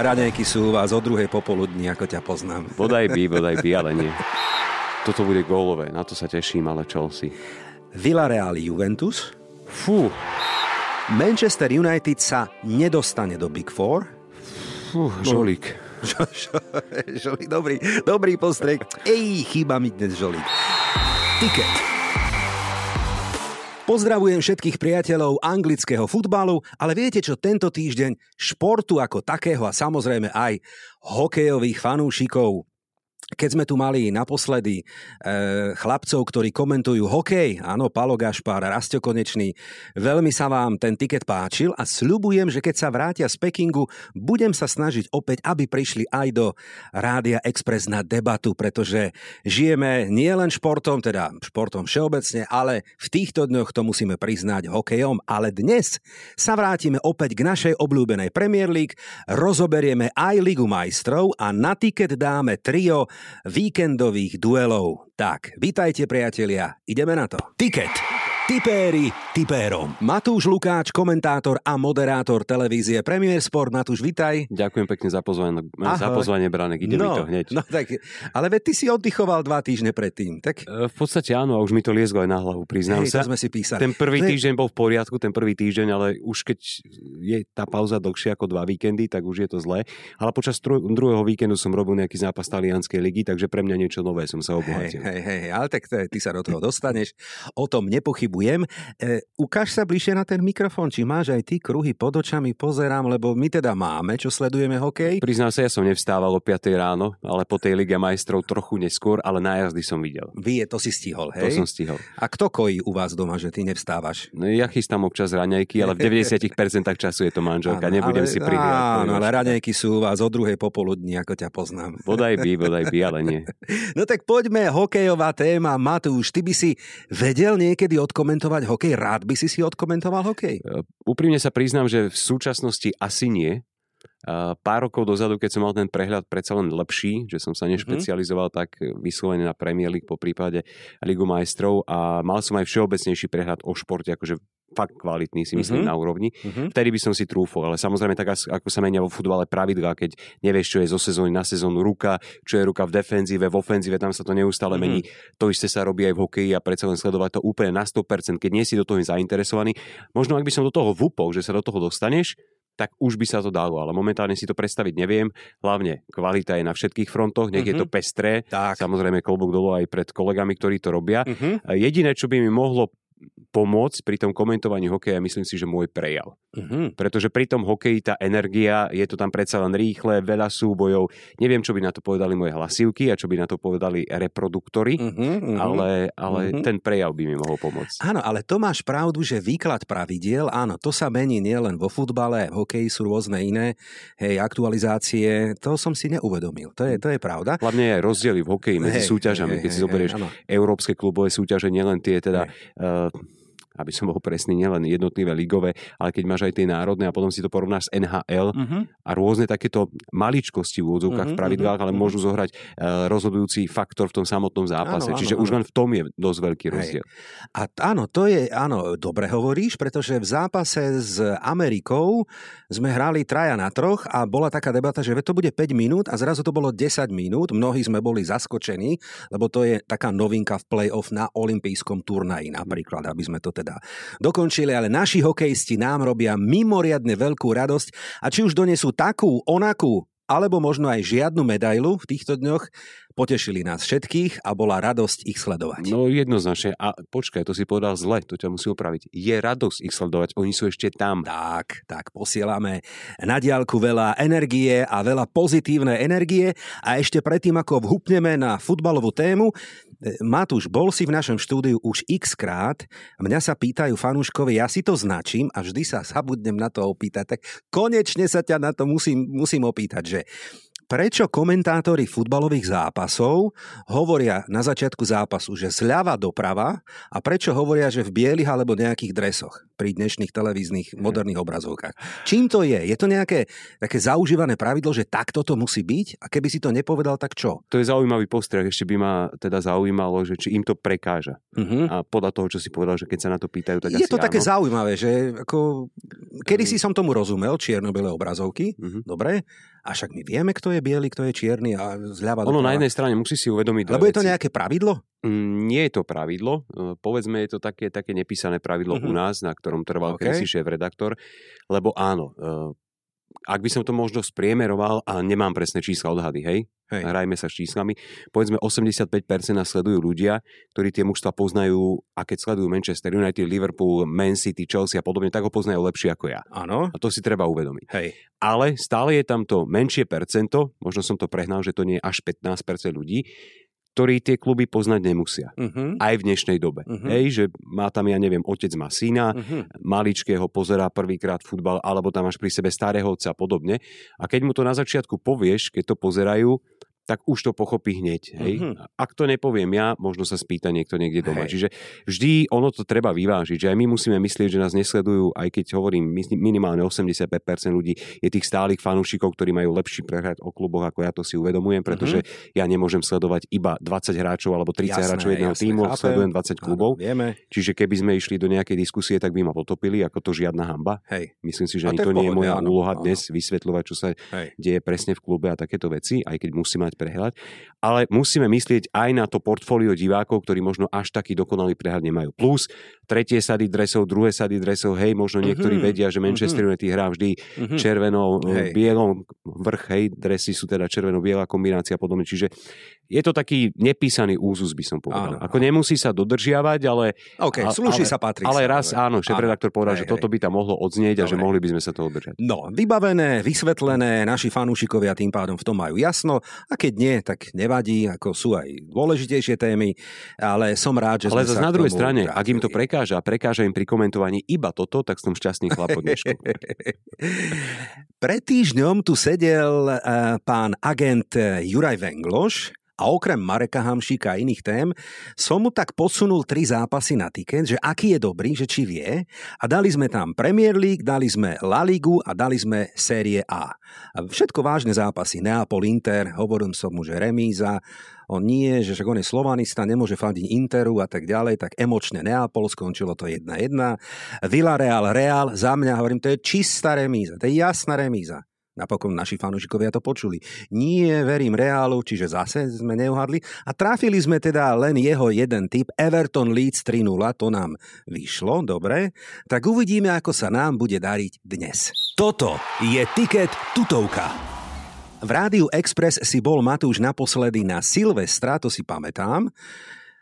Raňajky sú u vás o druhej popoludní, ako ťa poznám. Bodaj by, bodaj by, ale nie. Toto bude gólové, na to sa teším, ale Chelsea. Villarreal Juventus. Fú, Manchester United sa nedostane do Big Four. fú, žolík. Žolík, dobrý, dobrý postrek. Ej, chýba mi dnes žolík. Tiket. Pozdravujem všetkých priateľov anglického futbalu, ale viete čo, tento týždeň športu ako takého a samozrejme aj hokejových fanúšikov keď sme tu mali naposledy e, chlapcov, ktorí komentujú hokej, áno, Palo Gašpar, Rastio Konečný, veľmi sa vám ten tiket páčil a sľubujem, že keď sa vrátia z Pekingu, budem sa snažiť opäť, aby prišli aj do Rádia Express na debatu, pretože žijeme nielen športom, teda športom všeobecne, ale v týchto dňoch to musíme priznať hokejom, ale dnes sa vrátime opäť k našej obľúbenej Premier League, rozoberieme aj Ligu majstrov a na tiket dáme trio víkendových duelov. Tak, vítajte priatelia, ideme na to. Tiket. Tipéri tipérom. Matúš Lukáč, komentátor a moderátor televízie Premier Sport. Matúš, vitaj. Ďakujem pekne za pozvanie, za Ahoj. pozvanie Branek, ide mi no, to hneď. No tak, ale veď ty si oddychoval dva týždne predtým, tak E, V podstate áno, a už mi to liezlo aj na hlavu, priznám hej, sa. to sme si písali. Ten prvý je- týždeň bol v poriadku, ten prvý týždeň, ale už keď je tá pauza dlhšia ako dva víkendy, tak už je to zlé. Ale počas tru- druhého víkendu som robil nejaký zápas talianskej ligy, takže pre mňa niečo nové som sa Hej, obohatil. hej, hej, ale tak ty sa do toho dostaneš, o tom nepochybujem. E, ukáž sa bližšie na ten mikrofón, či máš aj ty kruhy pod očami, pozerám, lebo my teda máme, čo sledujeme hokej. Priznám sa, ja som nevstával o 5 ráno, ale po tej Lige majstrov trochu neskôr, ale na jazdy som videl. Vie, to si stihol, To hej? som stihol. A kto kojí u vás doma, že ty nevstávaš? No, ja chystám občas raňajky, ale v 90% času je to manželka. Nebudem ale, si prihrievať. Áno, ale raňajky sú u vás o druhej popoludní, ako ťa poznám. Bodaj by, bodaj by, ale nie. No tak poďme, hokejová téma. Matúš, ty by si vedel niekedy odkomentovať hokej? Rád by si si odkomentoval hokej? E, Úprimne sa priznám, že v súčasnosti asi nie. Pár rokov dozadu, keď som mal ten prehľad predsa len lepší, že som sa nešpecializoval tak vyslovene na Premier League, po prípade Ligu majstrov a mal som aj všeobecnejší prehľad o športe, akože fakt kvalitný si myslím Mhm. na úrovni. Mhm. Vtedy by som si trúfol, ale samozrejme tak ako sa menia vo futbale pravidlá, keď nevieš, čo je zo sezóny na sezónu ruka, čo je ruka v defenzíve, v ofenzíve, tam sa to neustále Mhm. mení. To isté sa robí aj v hokeji a predsa len sledovať to úplne na 100%, keď nie si do toho zainteresovaný. Možno ak by som do toho vúpol, že sa do toho dostaneš, tak už by sa to dalo, ale momentálne si to predstaviť neviem. Hlavne kvalita je na všetkých frontoch, nech je to pestré. Tak. Samozrejme klobúk dolu aj pred kolegami, ktorí to robia. Mhm. Jediné, čo by mi mohlo pomôcť pri tom komentovaní hokeja, myslím si, že môj prejav. Mhm. Pretože pri tom hokeji tá energia, je to tam predsa len rýchle, veľa súbojov. Neviem, čo by na to povedali moje hlasivky a čo by na to povedali reproduktory, Mhm, mhm. ale, ale Mhm. ten prejav by mi mohol pomôcť. Áno, ale to máš pravdu, že výklad pravidiel, áno, to sa mení nielen vo futbale, v hokeji sú rôzne iné, hej, aktualizácie, to som si neuvedomil, to je, to je pravda. Hlavne aj rozdiely v hokeji medzi Hej, súťažami. hej, Keď si hej, zoberieš hej, áno. európske klubové súťaže, nielen tie teda... Uh, Wiederhören. Aby som bol presný, nielen jednotlivé ligové, ale keď máš aj tie národné a potom si to porovnáš s NHL Mhm. a rôzne takéto maličkosti v úvodzovkách Mhm, v pravidlách, ale mhm, môžu zohrať uh, rozhodujúci faktor v tom samotnom zápase. Áno, Čiže áno. už len v tom je dosť veľký Hej. rozdiel. A t- áno, to je, áno, dobre hovoríš, pretože v zápase s Amerikou sme hrali traja na troch a bola taká debata, že to bude 5 minút a zrazu to bolo 10 minút. Mnohí sme boli zaskočení, lebo to je taká novinka v play-off na olympijskom turnaji napríklad, aby sme to teda dokončili, ale naši hokejisti nám robia mimoriadne veľkú radosť a či už donesú takú, onakú alebo možno aj žiadnu medailu v týchto dňoch, potešili nás všetkých a bola radosť ich sledovať. No jednoznačne. A počkaj, to si povedal zle, to ťa musí opraviť. Je radosť ich sledovať, oni sú ešte tam. Tak, tak posielame na diálku veľa energie a veľa pozitívnej energie a ešte predtým, ako vhupneme na futbalovú tému, Matúš, bol si v našom štúdiu už x krát, mňa sa pýtajú fanúškovi, ja si to značím a vždy sa zabudnem na to opýtať, tak konečne sa ťa na to musím, musím opýtať, že prečo komentátori futbalových zápasov hovoria na začiatku zápasu, že zľava doprava a prečo hovoria, že v bielých alebo nejakých dresoch pri dnešných televíznych mhm. moderných obrazovkách. Čím to je? Je to nejaké také zaužívané pravidlo, že takto to musí byť? A keby si to nepovedal, tak čo? To je zaujímavý postreh. Ešte by ma teda zaujímalo, že či im to prekáža. Uh-huh. A podľa toho, čo si povedal, že keď sa na to pýtajú, tak Je asi to také áno. zaujímavé, že ako, kedy si som tomu rozumel, čierno-biele obrazovky, uh-huh. dobre, a však my vieme, kto je biely, kto je čierny a zľava Ono doprava. na jednej strane musí si uvedomiť Lebo je to nejaké pravidlo? Mm, Nie je to pravidlo. E, Povedzme, je to také, také nepísané pravidlo Mhm. uh-huh. u nás, na ktorom trval OK. okay. kedysi šéf-redaktor. Lebo áno, e, ak by som to možno spriemeroval, a nemám presné čísla odhady, hej? Hej. Hrajme sa s číslami. Povedzme, 85% nás sledujú ľudia, ktorí tie mužstva poznajú a keď sledujú Manchester United, Liverpool, Man City, Chelsea a podobne, tak ho poznajú lepšie ako ja. Áno. A to si treba uvedomiť. Hej. Ale stále je tam to menšie percento, možno som to prehnal, že to nie je až 15% ľudí, ktorí tie kluby poznať nemusia. Uh-huh. Aj v dnešnej dobe. Mhm. Hej, že má tam, ja neviem, otec má syna, Uh-huh. maličkého pozerá prvýkrát futbal, alebo tam máš pri sebe starého otca a podobne. A keď mu to na začiatku povieš, keď to pozerajú, tak už to pochopí hneď. Hej? Mhm. Ak to nepoviem ja, možno sa spýta niekto niekde doma. Hej. Čiže vždy ono to treba vyvážiť, že aj my musíme myslieť, že nás nesledujú, aj keď hovorím, minimálne 85% ľudí je tých stálych fanúšikov, ktorí majú lepší prehľad o kluboch, ako ja to si uvedomujem, pretože ja nemôžem sledovať iba 20 hráčov alebo 30 Jasné, hráčov jedného jasné, týmu, chápem. sledujem 20 klubov. Áno, vieme. Čiže keby sme išli do nejakej diskusie, tak by ma potopili, ako to žiadna hamba. Hej. Myslím si, že ani to to nie je moja áno, úloha áno. dnes vysvetľovať, čo sa Hej. deje presne v klube a takéto veci, aj keď musí mať prehľad. Ale musíme myslieť aj na to portfólio divákov, ktorí možno až taký dokonalý prehľad nemajú. Plus tretie sady dresov, druhé sady dresov, hej, možno niektorí Mhm, vedia, že Manchester United hrá vždy Mhm. červeno, Hej. bielom, vrch, hej, dresy sú teda červeno-biela kombinácia podobne. Čiže je to taký nepísaný úzus, by som povedal. Áno, Ako nemusí sa dodržiavať, ale OK, A- slúši ale- sa patrí. ale sa, raz dobre. áno, šéf-redaktor povedal, Hej, že toto hej. by tam mohlo odznieť a že Dobre. mohli by sme sa toho držať. No, vybavené, vysvetlené, naši fanúšikovia tým pádom v tom majú jasno a keď nie, tak nevadí, ako sú aj dôležitejšie témy, ale som rád, že Ale zase na druhej strane, ak im to vrátili. prekáža a prekáža im pri komentovaní iba toto, tak som šťastný chlap od. Pred týždňom tu sedel uh, pán agent eh, Juraj Vengloš a okrem Mareka Hamšíka a iných tém som mu tak posunul tri zápasy na tiket, že aký je dobrý, že či vie. A dali sme tam Premier League, dali sme La Ligu a dali sme Série A. A všetko vážne zápasy. Neapol, Inter, hovorím som mu, že remíza, on nie, že však on je slovanista, nemôže fandiť Interu a tak ďalej, tak emočne Neapol, skončilo to 1-1. Villarreal, Real, za mňa hovorím, to je čistá remíza, to je jasná remíza. Napokon naši fanúšikovia to počuli. Nie, verím Reálu, čiže zase sme neuhadli. A trafili sme teda len jeho jeden typ, Everton Leeds 3-0, to nám vyšlo, dobre. Tak uvidíme, ako sa nám bude dariť dnes. Toto je Tiket tutovka. V Rádiu Express si bol Matúš naposledy na Silvestra, to si pamätám,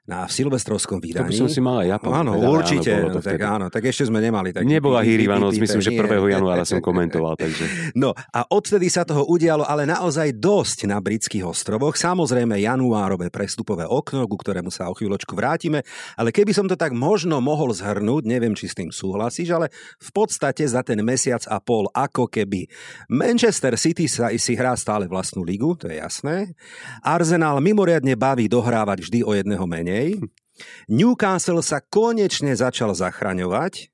na silvestrovskom To vydaní. by som si mal aj ja Áno, povedať, ale určite. áno, to tak áno, tak ešte sme nemali taký... Nebola pí- myslím, že nie. 1. januára som komentoval, takže... No a odtedy sa toho udialo ale naozaj dosť na britských ostrovoch. Samozrejme januárové prestupové okno, ku ktorému sa o chvíľočku vrátime, ale keby som to tak možno mohol zhrnúť, neviem, či s tým súhlasíš, ale v podstate za ten mesiac a pol ako keby Manchester City sa si hrá stále vlastnú ligu, to je jasné. Arsenal mimoriadne baví dohrávať vždy o jedného menej. Newcastle sa konečne začal zachraňovať.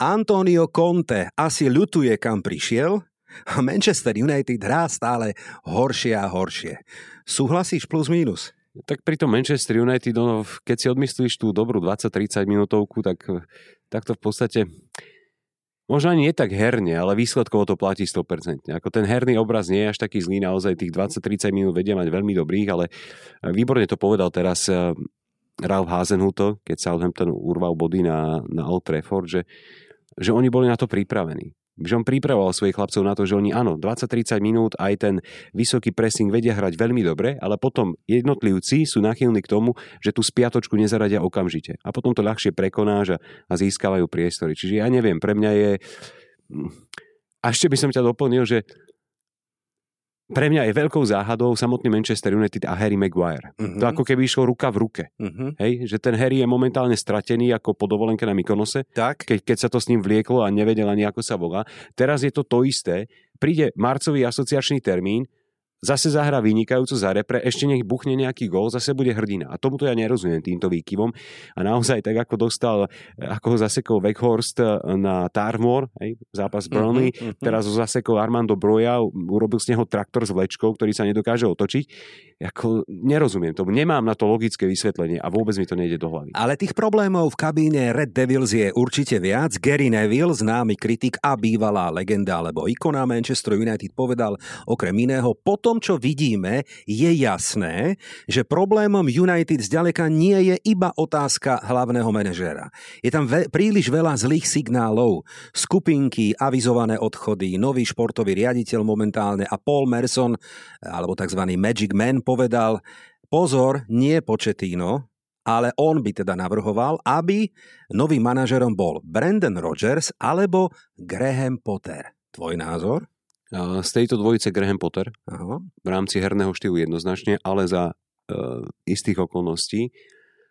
Antonio Conte asi ľutuje, kam prišiel. Manchester United hrá stále horšie a horšie. Súhlasíš plus minus? Tak pri tom Manchester United, ono, keď si odmyslíš tú dobrú 20-30 minútovku, tak, tak to v podstate možno ani nie tak herne, ale výsledkovo to platí 100%. Ako ten herný obraz nie je až taký zlý, naozaj tých 20-30 minút vedia mať veľmi dobrých, ale výborne to povedal teraz Ralph Hasenhuto, keď Southampton urval body na, na Old Trafford, že, že oni boli na to pripravení. Že on pripravoval svojich chlapcov na to, že oni áno, 20-30 minút aj ten vysoký pressing vedia hrať veľmi dobre, ale potom jednotlivci sú nachylní k tomu, že tú spiatočku nezaradia okamžite. A potom to ľahšie prekonáš a, a získavajú priestory. Čiže ja neviem, pre mňa je... A ešte by som ťa doplnil, že pre mňa je veľkou záhadou samotný Manchester United a Harry Maguire. Mhm. To ako keby išlo ruka v ruke. Uh-huh. Hej? Že ten Harry je momentálne stratený ako po dovolenke na Mykonose, Tak? keď, keď sa to s ním vlieklo a nevedel ani ako sa volá. Teraz je to to isté. Príde marcový asociačný termín zase zahrá vynikajúco za repre, ešte nech buchne nejaký gól, zase bude hrdina. A tomuto ja nerozumiem týmto výkyvom. A naozaj tak, ako dostal, ako ho zasekol Weghorst na Tarmor, hej, zápas mhm, Burnley, uh-huh, uh-huh. teraz ho zasekol Armando Broja, urobil z neho traktor s vlečkou, ktorý sa nedokáže otočiť. Ako, nerozumiem tomu, nemám na to logické vysvetlenie a vôbec mi to nejde do hlavy. Ale tých problémov v kabíne Red Devils je určite viac. Gary Neville, známy kritik a bývalá legenda alebo ikona Manchester United povedal okrem iného, potom tom, čo vidíme, je jasné, že problémom United zďaleka nie je iba otázka hlavného manažéra. Je tam ve- príliš veľa zlých signálov, skupinky, avizované odchody, nový športový riaditeľ momentálne a Paul Merson, alebo tzv. Magic Man, povedal, pozor, nie Početino, ale on by teda navrhoval, aby novým manažerom bol Brandon Rogers alebo Graham Potter. Tvoj názor? Z tejto dvojice Graham Potter Aha. v rámci herného štýlu jednoznačne, ale za uh, istých okolností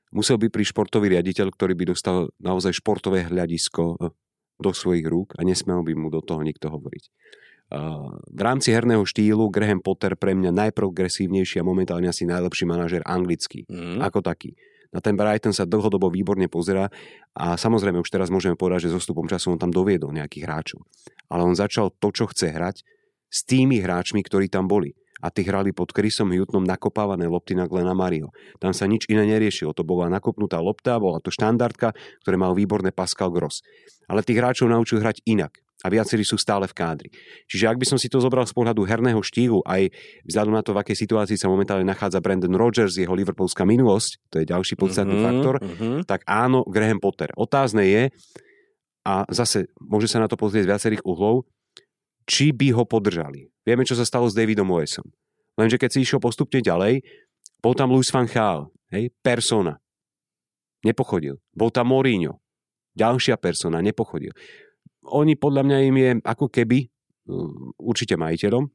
musel by pri športový riaditeľ, ktorý by dostal naozaj športové hľadisko e, do svojich rúk a nesmel by mu do toho nikto hovoriť. Uh, v rámci herného štýlu Graham Potter pre mňa najprogresívnejší a momentálne asi najlepší manažer anglický, mm. ako taký. Na ten Brighton sa dlhodobo výborne pozera a samozrejme už teraz môžeme povedať, že so stupom času on tam doviedol nejakých hráčov ale on začal to, čo chce hrať s tými hráčmi, ktorí tam boli. A tí hrali pod Chrisom Hutnom nakopávané lopty na Glena Mario. Tam sa nič iné neriešilo. To bola nakopnutá lopta, bola to štandardka, ktoré mal výborné Pascal Gross. Ale tých hráčov naučil hrať inak a viacerí sú stále v kádri. Čiže ak by som si to zobral z pohľadu herného štílu, aj vzhľadom na to, v akej situácii sa momentálne nachádza Brandon Rogers, jeho liverpoolská minulosť, to je ďalší podstatný mm-hmm, faktor, mm-hmm. tak áno, Graham Potter. Otázne je, a zase môže sa na to pozrieť z viacerých uhlov, či by ho podržali. Vieme, čo sa stalo s Davidom Moesom. Lenže keď si išiel postupne ďalej, bol tam Luis van Gaal, hej, persona. Nepochodil. Bol tam Mourinho. Ďalšia persona, nepochodil. Oni podľa mňa im je ako keby, mm, určite majiteľom,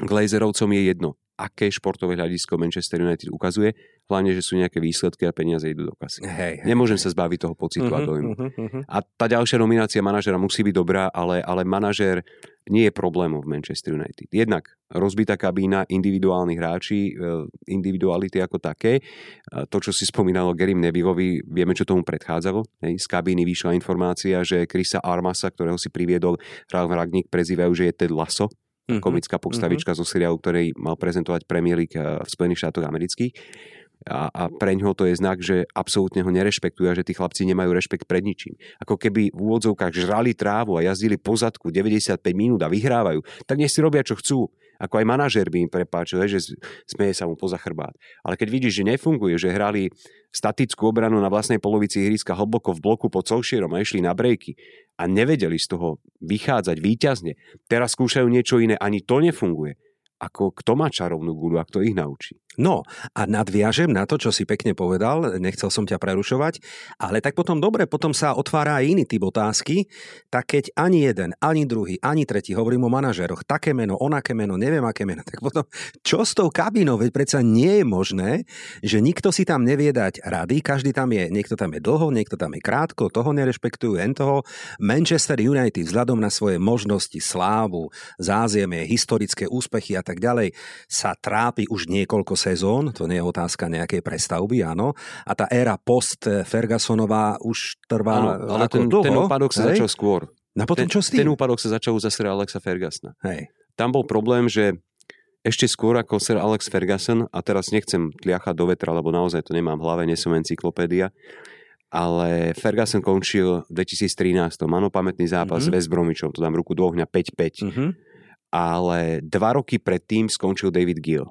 Glazerovcom je jedno, aké športové hľadisko Manchester United ukazuje, hlavne, že sú nejaké výsledky a peniaze idú do kasy. Hej, hej, Nemôžem hej. sa zbaviť toho pocitu uh-huh, a dojmu. Uh-huh, uh-huh. A tá ďalšia nominácia manažera musí byť dobrá, ale, ale manažer nie je problémom v Manchester United. Jednak rozbitá kabína, individuálni hráči, e, individuality ako také. To, čo si spomínalo Gerim Nevillovi, vieme, čo tomu predchádzalo. Z kabíny vyšla informácia, že Krisa Armasa, ktorého si priviedol Ralf Ragník, prezývajú, že je Ted Lasso, komická postavička uh-huh. zo seriálu, ktorý mal prezentovať Premier League e, v Spojených štátoch amerických a, a pre ňoho to je znak, že absolútne ho nerešpektujú a že tí chlapci nemajú rešpekt pred ničím. Ako keby v úvodzovkách žrali trávu a jazdili pozadku 95 minút a vyhrávajú, tak nech si robia, čo chcú. Ako aj manažer by im prepáčil, že smeje sa mu poza chrbát. Ale keď vidíš, že nefunguje, že hrali statickú obranu na vlastnej polovici ihriska hlboko v bloku pod Solšierom a išli na brejky a nevedeli z toho vychádzať výťazne, teraz skúšajú niečo iné, ani to nefunguje ako kto má čarovnú gulu a kto ich naučí. No a nadviažem na to, čo si pekne povedal, nechcel som ťa prerušovať, ale tak potom dobre, potom sa otvára aj iný typ otázky, tak keď ani jeden, ani druhý, ani tretí, hovorím o manažeroch, také meno, onaké meno, neviem aké meno, tak potom čo s tou kabinou, veď predsa nie je možné, že nikto si tam nevie dať rady, každý tam je, niekto tam je dlho, niekto tam je krátko, toho nerešpektujú, len toho. Manchester United vzhľadom na svoje možnosti, slávu, zázemie, historické úspechy a tak ďalej, sa trápi už niekoľko sezón, to nie je otázka nejakej prestavby, áno. A tá éra post-Fergusonová už trvá áno, ale ako ten, dlho. ten úpadok sa začal skôr. No potom ten, čo s tým? Ten úpadok sa začal za Sir Alexa Fergusona. Hej. Tam bol problém, že ešte skôr ako Sir Alex Ferguson, a teraz nechcem tliachať do vetra, lebo naozaj to nemám v hlave, nie som encyklopédia, ale Ferguson končil v 2013. Áno, pamätný zápas mm-hmm. s West Bromwichom, to dám ruku do ohňa 5-5. Mm-hmm. Ale dva roky predtým skončil David Gill.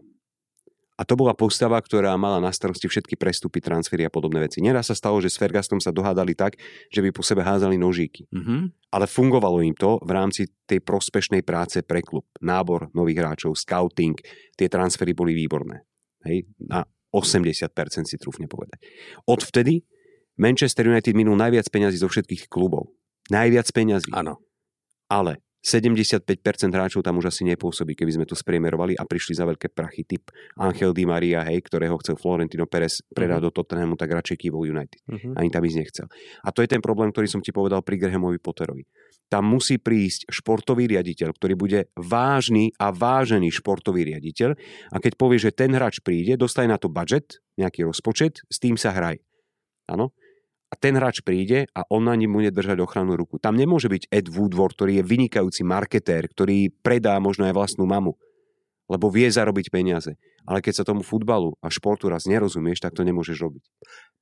A to bola postava, ktorá mala na starosti všetky prestupy, transfery a podobné veci. Neraz sa stalo, že s Fergastom sa dohádali tak, že by po sebe házali nožíky. Mm-hmm. Ale fungovalo im to v rámci tej prospešnej práce pre klub. Nábor nových hráčov, scouting, tie transfery boli výborné. Hej? Na 80% si trúfne povedať. Odvtedy Manchester United minul najviac peňazí zo všetkých klubov. Najviac peňazí. Áno. Ale 75% hráčov tam už asi nepôsobí, keby sme to spriemerovali a prišli za veľké prachy typ Angel Di Maria, hej, ktorého chcel Florentino Perez predať uh-huh. do Tottenhamu, tak radšej kývol United. Uh-huh. Ani tam ísť nechcel. A to je ten problém, ktorý som ti povedal pri Grahamovi Potterovi. tam musí prísť športový riaditeľ, ktorý bude vážny a vážený športový riaditeľ a keď povie, že ten hráč príde, dostane na to budget, nejaký rozpočet, s tým sa hraj. Áno? A ten hráč príde a on na ním bude držať ochrannú ruku. Tam nemôže byť Ed Woodward, ktorý je vynikajúci marketér, ktorý predá možno aj vlastnú mamu lebo vie zarobiť peniaze. Ale keď sa tomu futbalu a športu raz nerozumieš, tak to nemôžeš robiť.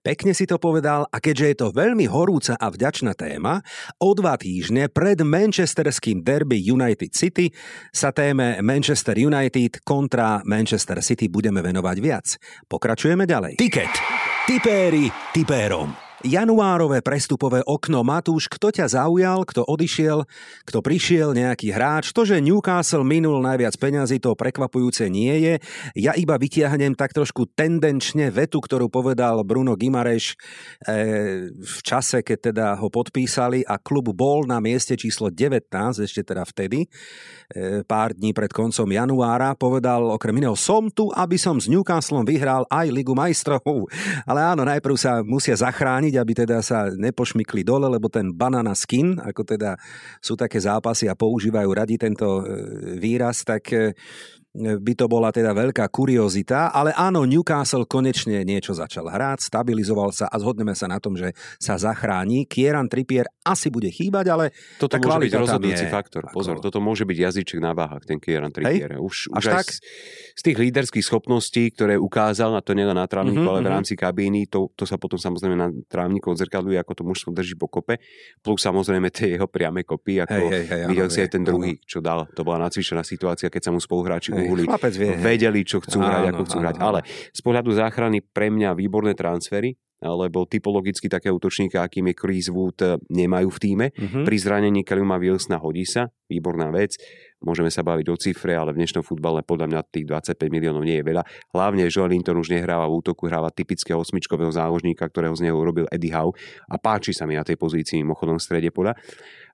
Pekne si to povedal a keďže je to veľmi horúca a vďačná téma, o dva týždne pred manchesterským derby United City sa téme Manchester United kontra Manchester City budeme venovať viac. Pokračujeme ďalej. Tiket. Tipéri tipérom. Januárové prestupové okno. Matúš, kto ťa zaujal, kto odišiel, kto prišiel, nejaký hráč. To, že Newcastle minul najviac peňazí, to prekvapujúce nie je. Ja iba vytiahnem tak trošku tendenčne vetu, ktorú povedal Bruno Gimareš e, v čase, keď teda ho podpísali a klub bol na mieste číslo 19, ešte teda vtedy, e, pár dní pred koncom januára, povedal okrem iného, som tu, aby som s Newcastlom vyhral aj Ligu majstrov. Ale áno, najprv sa musia zachrániť chrániť, aby teda sa nepošmykli dole, lebo ten banana skin, ako teda sú také zápasy a používajú radi tento e, výraz, tak e, by to bola teda veľká kuriozita, ale áno, Newcastle konečne niečo začal hrať, stabilizoval sa a zhodneme sa na tom, že sa zachráni. Kieran Trippier asi bude chýbať, ale toto môže byť rozhodujúci faktor. Ako... Pozor, toto môže byť jazyček na váhach, ten Kieran Trippier. Hej? Už, už tak? Z, z tých líderských schopností, ktoré ukázal, a to nielen na trávniku, mm-hmm. ale v mhm. rámci kabíny, to, to sa potom samozrejme na trávniku odzrkadluje, ako to mužstvo drží po kope, plus samozrejme tie jeho priame kopy, ako hej, hej, hej, videl si aj ten druhý, čo dal. To bola nacvičená situácia, keď sa mu spoluhráči vie, vedeli, čo chcú áno, hrať, ako chcú áno, hrať. Ale z pohľadu záchrany pre mňa výborné transfery, lebo typologicky také útočníka, akým je Chris Wood, nemajú v týme. Mm-hmm. Pri zranení Kaluma Wilsona hodí sa, výborná vec. Môžeme sa baviť o cifre, ale v dnešnom futbale podľa mňa tých 25 miliónov nie je veľa. Hlavne Joel Linton už nehráva v útoku, hráva typického osmičkového záložníka, ktorého z neho urobil Eddie Howe a páči sa mi na tej pozícii mimochodom v strede pola.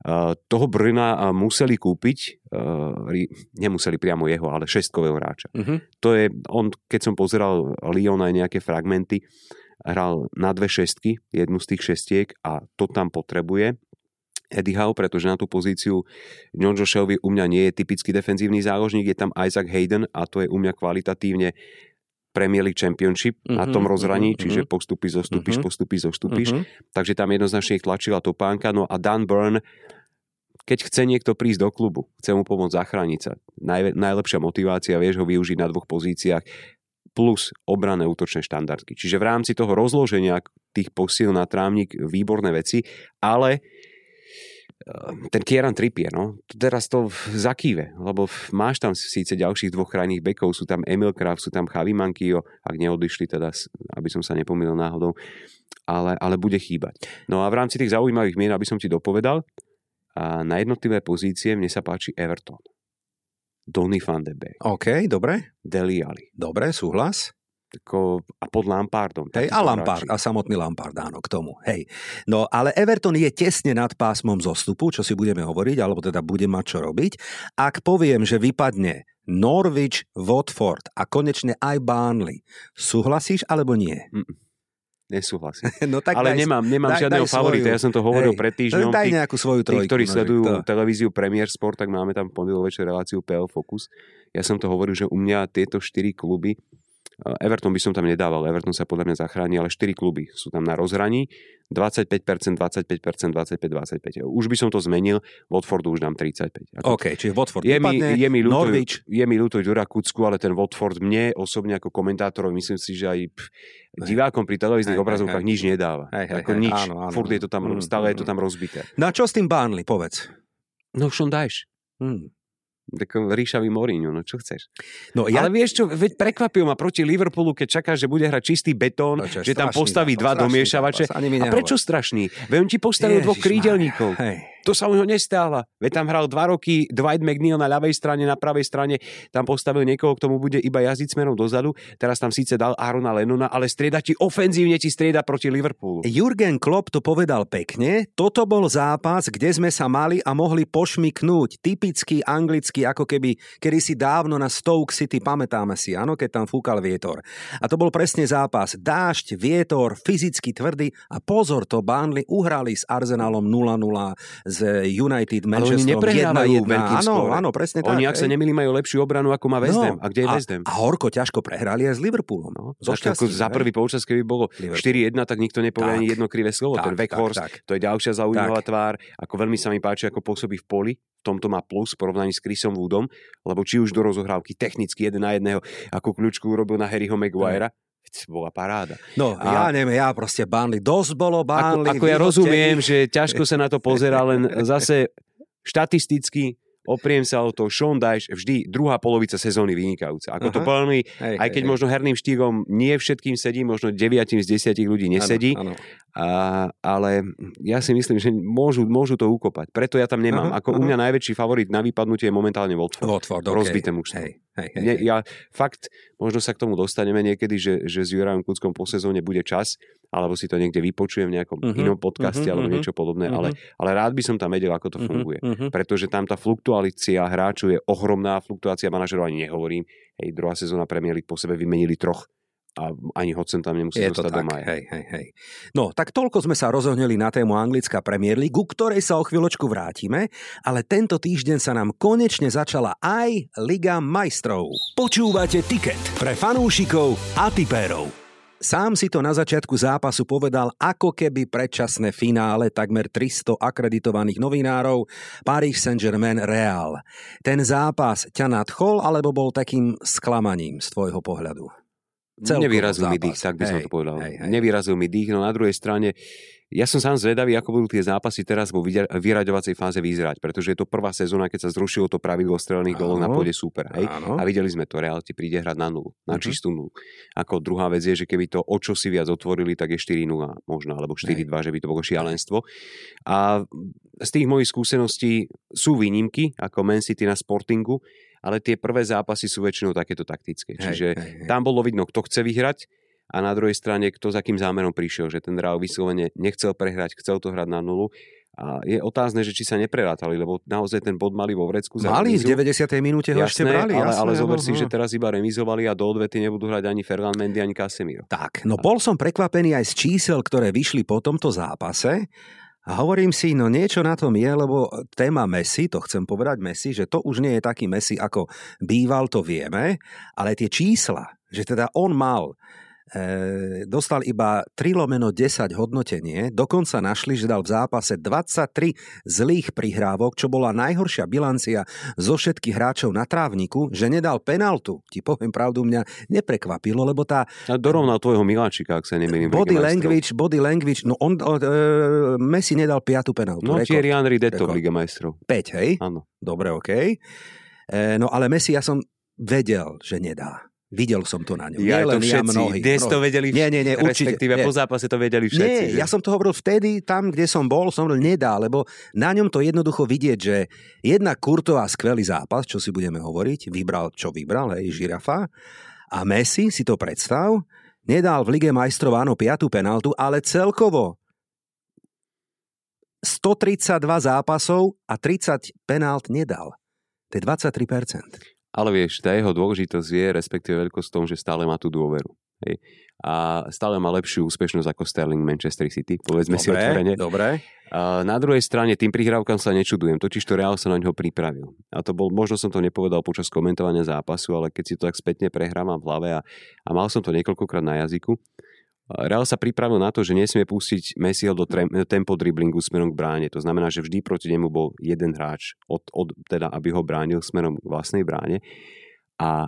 Uh, toho Brna museli kúpiť, uh, nemuseli priamo jeho, ale šestkového hráča. Uh-huh. To je, on, keď som pozeral Lyon aj nejaké fragmenty, hral na dve šestky, jednu z tých šestiek a to tam potrebuje Eddie Howe, pretože na tú pozíciu John Shelby u mňa nie je typický defenzívny záložník, je tam Isaac Hayden a to je u mňa kvalitatívne Premier League Championship uh-huh, na tom rozhraní, uh-huh, čiže postupy, zostupíš, uh-huh, postupy, zostupíš. Uh-huh. Takže tam jednoznačne ich tlačila topánka. No a Dan Burn, keď chce niekto prísť do klubu, chce mu pomôcť zachrániť sa, naj, najlepšia motivácia, vieš ho využiť na dvoch pozíciách, plus obrané útočné štandardky. Čiže v rámci toho rozloženia tých posil na trávnik výborné veci, ale ten Kieran Trippier, no, teraz to zakýve, lebo máš tam síce ďalších dvoch krajných bekov, sú tam Emil Kraft, sú tam Chavi Mankio, ak neodišli teda, aby som sa nepomýlil náhodou, ale, ale bude chýbať. No a v rámci tých zaujímavých mien, aby som ti dopovedal, a na jednotlivé pozície mne sa páči Everton. Donny van de Beek. OK, dobre. Deli Ali. Dobre, súhlas ako, a pod Lampardom. Hej, a Lampard, a samotný Lampard, áno, k tomu. Hej. No, ale Everton je tesne nad pásmom zostupu, čo si budeme hovoriť, alebo teda bude mať čo robiť. Ak poviem, že vypadne Norwich, Watford a konečne aj Burnley, súhlasíš alebo nie? Mm nesúhlasím. no, tak Ale daj, nemám, nemám daj, žiadneho daj favorita, ja som to hovoril hej, pred týždňom. Daj tí, nejakú svoju trojku. Tí, ktorí no, sledujú to... televíziu Premier Sport, tak máme tam pondelok večer reláciu PL Focus. Ja som to hovoril, že u mňa tieto štyri kluby Everton by som tam nedával, Everton sa podľa mňa zachráni, ale 4 kluby sú tam na rozhraní, 25%, 25%, 25, 25. Už by som to zmenil, Watfordu už dám 35. Ako, OK, čiže Watford je mi, je mi ľúto, Norwich. Je mi ľúto Ďura Kucku, ale ten Watford mne osobne ako komentátorov, myslím si, že aj pff, divákom pri televíznych obrazovkách nič nedáva. Hej, hej, ako hej, nič. Áno, áno, Furt je to tam, mm, stále je to mm. tam rozbité. No a čo s tým Burnley, povedz? No Sean Dyche. Hmm. Tako ríšavý Mourinho, no čo chceš. No ja... Ale vieš čo, veď prekvapil ma proti Liverpoolu, keď čakáš, že bude hrať čistý betón, no že tam postaví dva domiešavače. A prečo strašný? Veď on ti postavil Ježiš, dvoch krídelníkov. Hej. To sa u neho nestáva. Veď tam hral dva roky Dwight McNeil na ľavej strane, na pravej strane. Tam postavil niekoho, k tomu bude iba jazdiť smerom dozadu. Teraz tam síce dal Arona Lenona, ale strieda ti ofenzívne ti strieda proti Liverpoolu. Jurgen Klopp to povedal pekne. Toto bol zápas, kde sme sa mali a mohli pošmiknúť. Typický anglický, ako keby kedy si dávno na Stoke City, pamätáme si, áno, keď tam fúkal vietor. A to bol presne zápas. Dážď, vietor, fyzicky tvrdý a pozor, to Burnley uhrali s Arsenalom 0-0 z United Manchesterom neprehrávajú 1-1. veľkým Áno, áno, presne tak. Oni, ak sa nemili, majú lepšiu obranu, ako má West Ham. a kde je a, West Ham? A horko ťažko prehrali aj s Liverpoolom. No, so Tak šťastím, za prvý polčas, keby bolo Liverpool. 4-1, tak nikto nepovie Tak. ani jedno krivé slovo. Tak, Ten Weghorst, tak, tak. to je ďalšia zaujímavá tvár. Ako veľmi sa mi páči, ako pôsobí v poli. Tomto má plus v porovnaní s Chrisom Woodom, lebo či už do rozohrávky technicky jeden na jedného, ako kľúčku urobil na Harryho Maguirea, bola paráda. No, A- ja neviem, ja proste Burnley, dosť bolo Ako, Burnley. ako ja vyhoďte rozumiem, ich. že ťažko sa na to pozera, len zase štatisticky opriem sa o to, Sean Dyche vždy druhá polovica sezóny vynikajúca. Ako to Aha. Burnley, Hej, aj keď hej. možno herným štígom nie všetkým sedí, možno 9 z 10 ľudí nesedí, Áno, áno. a, ale ja si myslím, že môžu, môžu to ukopať. Preto ja tam nemám. Aha, Ako u aha. mňa najväčší favorit na vypadnutie je momentálne Watford. Watford, okay. Rozbité mužstvo. Hej, hej, hej, Ne, ja fakt, možno sa k tomu dostaneme niekedy, že, že s Jurajom Kuckom po sezóne bude čas, alebo si to niekde vypočujem v nejakom Mhm, inom podcaste mhm, alebo mhm, niečo podobné, mhm. ale, ale rád by som tam vedel, ako to Mhm, funguje. mhm. Pretože tam tá fluktuácia hráčov je ohromná, fluktuácia manažerov ani nehovorím. Hej, druhá sezóna Premier League po sebe vymenili troch a ani Hodson tam nemusí Je to dostať tak, do maja. hej, hej, hej. No, tak toľko sme sa rozohneli na tému anglická Premier League, ku ktorej sa o chvíľočku vrátime, ale tento týždeň sa nám konečne začala aj Liga majstrov. Počúvate tiket pre fanúšikov a tipérov. Sám si to na začiatku zápasu povedal ako keby predčasné finále takmer 300 akreditovaných novinárov Paris Saint-Germain Real. Ten zápas ťa nadchol alebo bol takým sklamaním z tvojho pohľadu? Nevyrazil mi zápas. dých, tak by som Hej, to povedal. hej, hej. Nevyrazil mi dých, no na druhej strane ja som sám zvedavý, ako budú tie zápasy teraz vo vyra- vyraďovacej fáze vyzerať, pretože je to prvá sezóna, keď sa zrušilo to pravidlo strelených golov na pôde súpera. Hej? Áno. A videli sme to, Real ti príde hrať na nulu, na Mhm. čistú nulu. Ako druhá vec je, že keby to o čo si viac otvorili, tak je 4-0 možno, alebo 4-2, že by to bolo šialenstvo. A z tých mojich skúseností sú výnimky, ako Man City na Sportingu, ale tie prvé zápasy sú väčšinou takéto taktické. Hej, Čiže hej, hej. tam bolo vidno, kto chce vyhrať a na druhej strane, kto za akým zámerom prišiel, že ten Real vyslovene nechcel prehrať, chcel to hrať na nulu. A je otázne, že či sa neprerátali, lebo naozaj ten bod mali vo vrecku. Mali v remízu. 90. minúte ho ešte Jasné, brali. ale, jasné, ale zober si, áno. že teraz iba remizovali a do odvety nebudú hrať ani Ferland Mendy, ani Casemiro. Tak, no bol som prekvapený aj z čísel, ktoré vyšli po tomto zápase. A hovorím si, no niečo na tom je, lebo téma Messi, to chcem povedať Messi, že to už nie je taký Messi, ako býval, to vieme, ale tie čísla, že teda on mal dostal iba 3 lomeno 10 hodnotenie, dokonca našli, že dal v zápase 23 zlých prihrávok, čo bola najhoršia bilancia zo všetkých hráčov na trávniku, že nedal penaltu. Ti poviem pravdu, mňa neprekvapilo, lebo tá A dorovnal tvojho Miláčika, ak sa nemýlim. body language, body language, no on, e, Messi nedal piatu penaltu. No. Thierry Henry Detto v Lige majstrov. 5, hej? Áno. Dobre, okej. E, no ale Messi ja som vedel, že nedá. Videl som to na ňom. Ja, Nie to len ja, všetci. mnohí. Dnes to vedeli Nie, nie, nie, určite. Respektíve nie. po zápase to vedeli všetci. Nie, že? ja som to hovoril vtedy, tam, kde som bol, som hovoril, nedá, lebo na ňom to jednoducho vidieť, že jedna Kurtová skvelý zápas, čo si budeme hovoriť, vybral, čo vybral, hej, žirafa, a Messi, si to predstav, nedal v Lige majstrov, áno, piatú penaltu, ale celkovo 132 zápasov a 30 penált nedal. To je 23%. Ale vieš, tá jeho dôležitosť je, respektíve veľkosť v tom, že stále má tú dôveru. Hej. A stále má lepšiu úspešnosť ako Sterling Manchester City, povedzme si otvorene. dobre. A na druhej strane tým prihrávkam sa nečudujem, totiž to Real sa na ňo pripravil. A to bol, možno som to nepovedal počas komentovania zápasu, ale keď si to tak spätne prehrávam v hlave a, a mal som to niekoľkokrát na jazyku, Real sa pripravil na to, že nesmie pustiť Messiho do tempo driblingu smerom k bráne. To znamená, že vždy proti nemu bol jeden hráč, od, od, teda aby ho bránil smerom k vlastnej bráne. A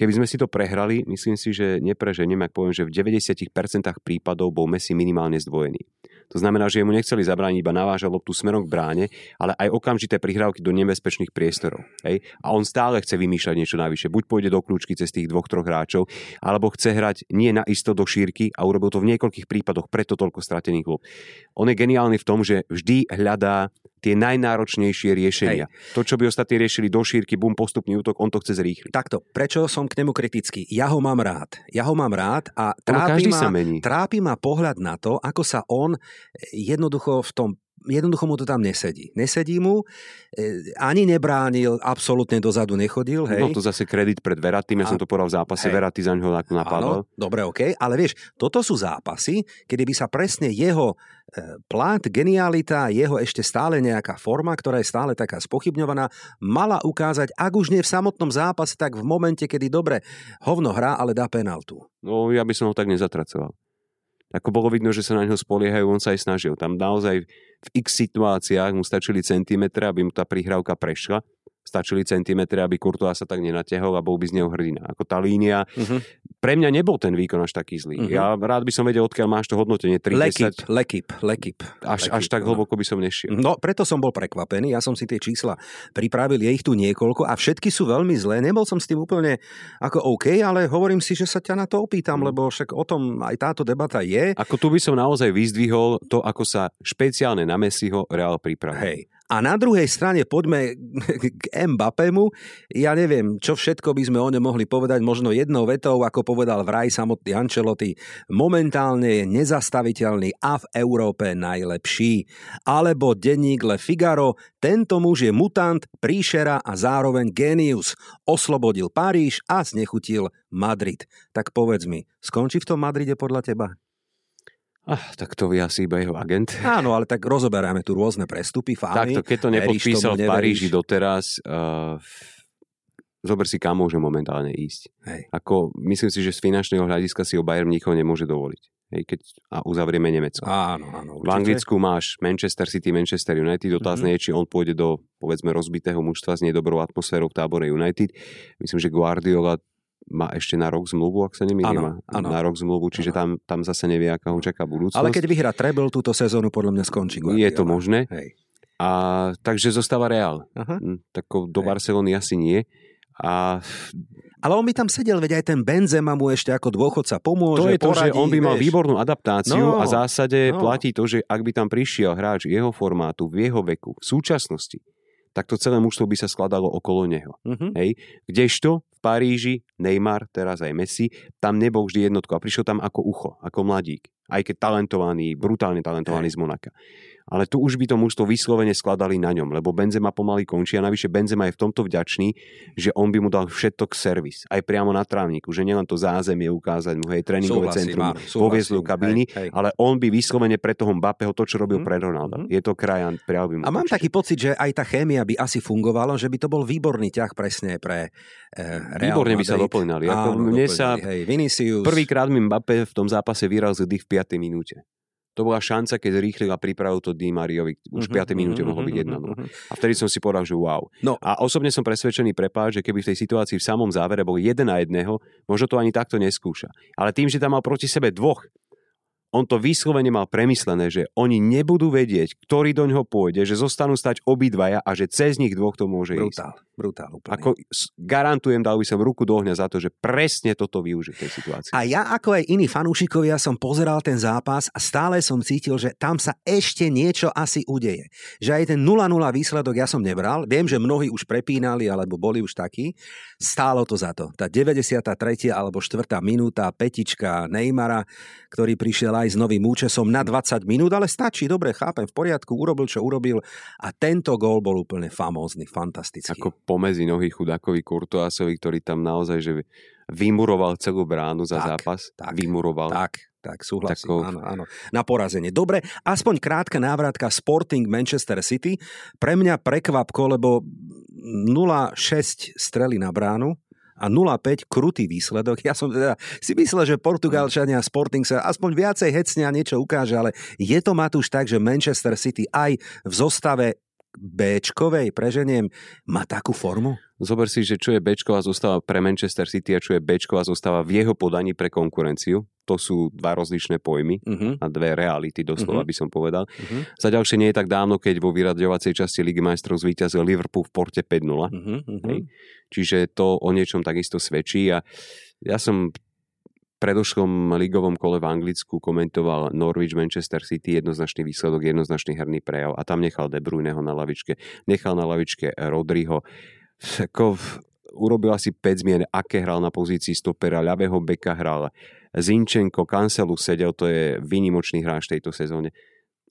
keby sme si to prehrali, myslím si, že nepreženiem, ak poviem, že v 90% prípadov bol Messi minimálne zdvojený. To znamená, že jemu nechceli zabrániť iba navážať loptu smerom k bráne, ale aj okamžité prihrávky do nebezpečných priestorov. Hej? A on stále chce vymýšľať niečo navyše. Buď pôjde do kľúčky cez tých dvoch, troch hráčov, alebo chce hrať nie na isto do šírky a urobil to v niekoľkých prípadoch, preto toľko stratených lop. On je geniálny v tom, že vždy hľadá tie najnáročnejšie riešenia. Hej. To, čo by ostatní riešili do šírky, bum, postupný útok, on to chce zrýchliť. Takto, prečo som k nemu kritický? Ja ho mám rád. Ja ho mám rád a trápi ma, trápi ma pohľad na to, ako sa on jednoducho v tom jednoducho mu to tam nesedí. Nesedí mu, e, ani nebránil, absolútne dozadu nechodil. Hej. No to zase kredit pred Veratým, ja a... som to povedal v zápase, hej. Veraty za ňoho napadol. Áno, dobre, OK, ale vieš, toto sú zápasy, kedy by sa presne jeho e, plát, genialita, jeho ešte stále nejaká forma, ktorá je stále taká spochybňovaná, mala ukázať, ak už nie v samotnom zápase, tak v momente, kedy dobre hovno hrá, ale dá penaltu. No ja by som ho tak nezatracoval ako bolo vidno, že sa na neho spoliehajú, on sa aj snažil. Tam naozaj v x situáciách mu stačili centimetre, aby mu tá prihrávka prešla stačili centimetre, aby Courtois sa tak nenatiahol a bol by z neho hrdina. Ako tá línia, uh-huh. pre mňa nebol ten výkon až taký zlý. Uh-huh. Ja rád by som vedel, odkiaľ máš to hodnotenie. 30, lekip, lekip, lekip. Až, lekip, až tak no. hlboko by som nešiel. No, preto som bol prekvapený. Ja som si tie čísla pripravil, je ich tu niekoľko a všetky sú veľmi zlé. Nebol som s tým úplne ako OK, ale hovorím si, že sa ťa na to opýtam, uh-huh. lebo však o tom aj táto debata je. Ako tu by som naozaj vyzdvihol to, ako sa špeciálne na Messiho Real pripravil. Hej. A na druhej strane poďme k Mbappému. Ja neviem, čo všetko by sme o ňom mohli povedať, možno jednou vetou, ako povedal vraj samotný Ancelotti, momentálne je nezastaviteľný a v Európe najlepší. Alebo denník Le Figaro, tento muž je mutant, príšera a zároveň genius. Oslobodil Paríž a znechutil Madrid. Tak povedz mi, skončí v tom Madride podľa teba? Ah, tak to vie asi iba jeho agent. Áno, ale tak rozoberáme tu rôzne prestupy, fámy. Takto, keď to nepodpísal v Paríži doteraz, uh, zober si, kam môže momentálne ísť. Hej. Ako, myslím si, že z finančného hľadiska si o Bayern Mníchov nemôže dovoliť. Hej, keď, a uzavrieme Nemecko. Áno, áno. Určite. V Anglicku máš Manchester City, Manchester United. Otázne mm-hmm. je, či on pôjde do, povedzme, rozbitého mužstva s nedobrou atmosférou v tábore United. Myslím, že Guardiola má ešte na rok zmluvu, ak sa nemýlim. Na rok zmluvu, čiže tam, tam zase nevie, aká ho čaká budúcnosť. Ale keď vyhrá treble túto sezónu, podľa mňa skončí. Guardiola. Je to možné. Hej. A takže zostáva Real. Aha. Hm, tak do Hej. Barcelony asi nie. A ale on by tam sedel, veď aj ten Benzema mu ešte ako dôchodca pomôže, To je to, poradí, že on by mal vieš. výbornú adaptáciu no, a v zásade no. platí to, že ak by tam prišiel hráč jeho formátu, v jeho veku, v súčasnosti, tak to celé mužstvo by sa skladalo okolo neho. Uh-huh. Hej? Kdežto Paríži, Neymar, teraz aj Messi, tam nebol vždy jednotko a prišiel tam ako ucho, ako mladík. Aj keď talentovaný, brutálne talentovaný hey. z Monaka ale tu už by to mužstvo vyslovene skladali na ňom, lebo Benzema pomaly končí a navyše Benzema je v tomto vďačný, že on by mu dal všetok servis, aj priamo na trávniku, že nielen to zázemie ukázať mu, hej, tréningové súhlasím, centrum, poviezť do kabíny, hej, hej. ale on by vyslovene pre toho Mbappého to, čo robil mm. pre Ronalda. Mm. Je to krajan, prijal by mu. A mám taký pocit, že aj tá chémia by asi fungovala, že by to bol výborný ťah presne pre e, Real Výborne by sa doplňali. Ako Áno, mne doplňali, sa hej, Vinicius. Prvýkrát mi Mbappé v tom zápase vyrazil v 5. minúte to bola šanca, keď rýchlil a pripravil to Di Mariovi. Už v 5. minúte mohlo byť 1 A vtedy som si povedal, že wow. No. A osobne som presvedčený prepáč, že keby v tej situácii v samom závere bol jeden na jedného, možno to ani takto neskúša. Ale tým, že tam mal proti sebe dvoch on to vyslovene mal premyslené, že oni nebudú vedieť, ktorý do ňoho pôjde, že zostanú stať obidvaja a že cez nich dvoch to môže brutál, ísť. Brutál, úplne. Ako garantujem, dal by som ruku do ohňa za to, že presne toto využiť v tej situácii. A ja ako aj iní fanúšikovia som pozeral ten zápas a stále som cítil, že tam sa ešte niečo asi udeje. Že aj ten 0-0 výsledok ja som nebral. Viem, že mnohí už prepínali alebo boli už takí. Stálo to za to. Tá 93. alebo 4. minúta, petička Neymara, ktorý prišiel aj s novým účesom na 20 minút, ale stačí, dobre, chápem, v poriadku, urobil, čo urobil a tento gól bol úplne famózny, fantastický. Ako pomezi nohy chudákovi Kurtoasovi, ktorý tam naozaj že vymuroval celú bránu za tak, zápas. Tak, vymuroval. Tak, tak, súhlasím, Tako... áno, áno. Na porazenie. Dobre, aspoň krátka návratka Sporting Manchester City. Pre mňa prekvapko, lebo 0-6 strely na bránu, a 0-5 krutý výsledok. Ja som teda si myslel, že Portugalčania Sporting sa aspoň viacej hecnia niečo ukáže, ale je to Matúš tak, že Manchester City aj v zostave Bčkovej, preženiem, má takú formu? Zober si, že čo je Bčková zostava pre Manchester City a čo je Bčková zostava v jeho podaní pre konkurenciu. To sú dva rozlišné pojmy uh-huh. a dve reality, doslova uh-huh. by som povedal. Uh-huh. Za ďalšie nie je tak dávno, keď vo vyraďovacej časti Ligy majstrov zvíťazil Liverpool v Porte 5-0. Uh-huh. Hej. Čiže to o niečom takisto svedčí a ja som predošlom ligovom kole v Anglicku komentoval Norwich Manchester City, jednoznačný výsledok, jednoznačný herný prejav a tam nechal De Bruyneho na lavičke, nechal na lavičke Rodriho. Ako urobil asi 5 zmien, aké hral na pozícii stopera, ľavého beka hral Zinčenko, Kancelu sedel, to je vynimočný hráč tejto sezóne.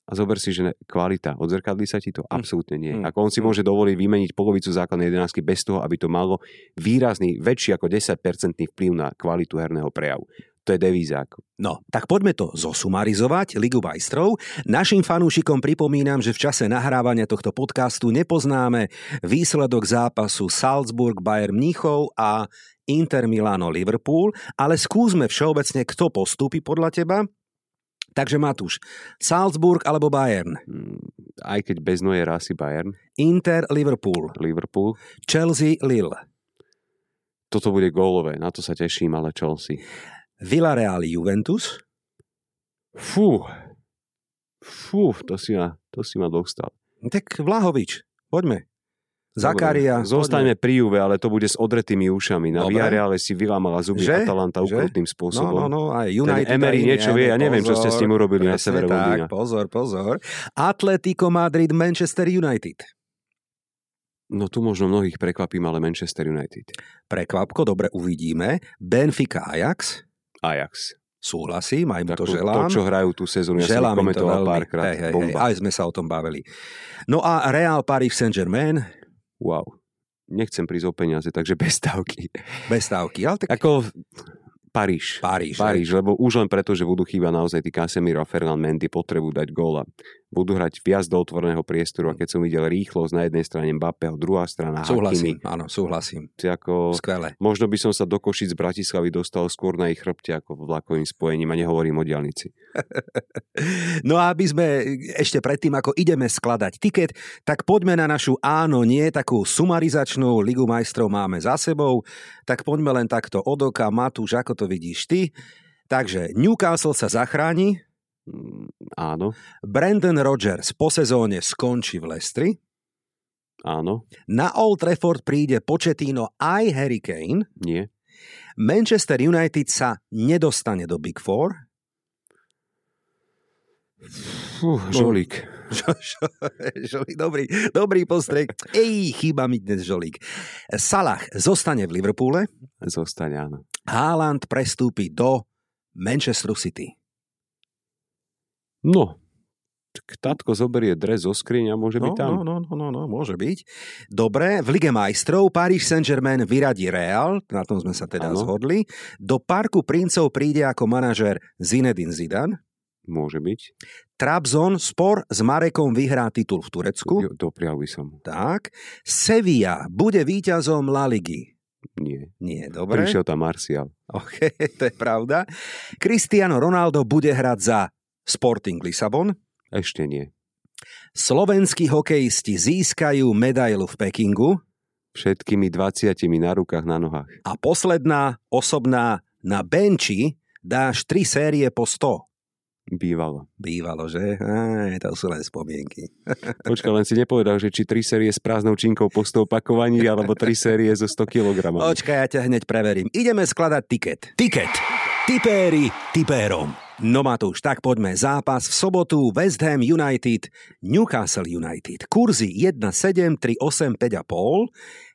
A zober si, že kvalita, odzrkadlí sa ti to? Absolútne nie. Mm. Ako on si Mm. môže dovoliť vymeniť polovicu základnej jedenáctky bez toho, aby to malo výrazný, väčší ako 10% vplyv na kvalitu herného prejavu. To je devíza. ako. No, tak poďme to zosumarizovať, Ligu majstrov. Našim fanúšikom pripomínam, že v čase nahrávania tohto podcastu nepoznáme výsledok zápasu Salzburg, Bayern Mníchov a Inter Milano Liverpool, ale skúsme všeobecne, kto postúpi podľa teba. Takže Matúš, Salzburg alebo Bayern? Mm, Aj keď bez Noje rasy Bayern, Inter Liverpool, Liverpool, Chelsea Lille, toto bude gólové, na to sa teším, ale Chelsea. Villarreal Juventus, Fú, fú, to si ma, to si ma dostal. tak Vlahovič, poďme. Zakaria. Zostaňme pri Juve, ale to bude s odretými ušami. Na. Villareale si vylámala zuby Že? Atalanta ukrutným No, spôsobom. no, no, aj Ten United. Emery aj niečo vie, ja neviem, čo ste s ním urobili na severe Londýna. Pozor, pozor, pozor. Madrid, Manchester United. No tu možno mnohých prekvapím, ale Manchester United. Prekvapko, dobre, uvidíme. Benfica Ajax. Ajax. Súhlasím, aj mu Tak to to, želám. čo hrajú tú sezónu, ja som želám to komentoval párkrát. Hej, hej, hej, Bomba. aj sme sa o tom bavili. No a Real Paris Saint-Germain, Wow. Nechcem prísť o peniaze, takže bez stavky. bez stávky, ale tak Ako Paríž. Paríž. Paríž, lebo už len preto, že budú chýbať naozaj tí Casemiro a Fernand Mendy potrebu dať góla. Budú hrať viac do otvoreného priestoru a keď som videl rýchlosť na jednej strane Mbappého, druhá strana Súhlasím, Hakimi, áno, súhlasím. ako, Skvelé. možno by som sa do Košic z Bratislavy dostal skôr na ich chrbte ako vlakovým spojením a nehovorím o diálnici. No a aby sme ešte predtým, ako ideme skladať tiket, tak poďme na našu áno, nie, takú sumarizačnú Ligu majstrov máme za sebou, tak poďme len takto od oka. Matúš, ako to vidíš ty? Takže Newcastle sa zachráni, Áno, Brandon Rodgers po sezóne skončí v Lestri, áno, na Old Trafford príde Početino aj Harry Kane, nie. Manchester United sa nedostane do Big Four, Fú, žolík. Žolík, dobrý, dobrý postrek. Ej, chýba mi dnes Žolík. Salah zostane v Liverpoole, Zostaň, áno. Haaland prestúpi do Manchesteru City. No, tatko zoberie dres zo skriň a môže byť No, tam. no, no, no, no, no, môže byť. Dobre, v Lige majstrov Paris Saint-Germain vyradí Real, na tom sme sa teda Áno. zhodli. Do Parku princov príde ako manažer Zinedine Zidane. Môže byť. Trabzon spor s Marekom vyhrá titul v Turecku. Doprial by som. Tak. Sevilla bude víťazom La Ligy. Nie. Nie, dobre. Prišiel tam Martial. OK, to je pravda. Cristiano Ronaldo bude hrať za Sporting Lisabon. Ešte nie. Slovenskí hokejisti získajú medailu v Pekingu. Všetkými 20 na rukách, na nohách. A posledná, osobná, na benči dáš tri série po 100. Bývalo. Bývalo, že? Aj, to sú len spomienky. Počkaj, len si nepovedal, že či tri série s prázdnou činkou po 100 opakovaní, alebo tri série zo 100 kg. Počkaj, ja ťa hneď preverím. Ideme skladať tiket. Tiket. Tipéri tipérom. No Matúš, tak poďme. Zápas v sobotu West Ham United, Newcastle United. Kurzy 1,7, 3,8, 5,5.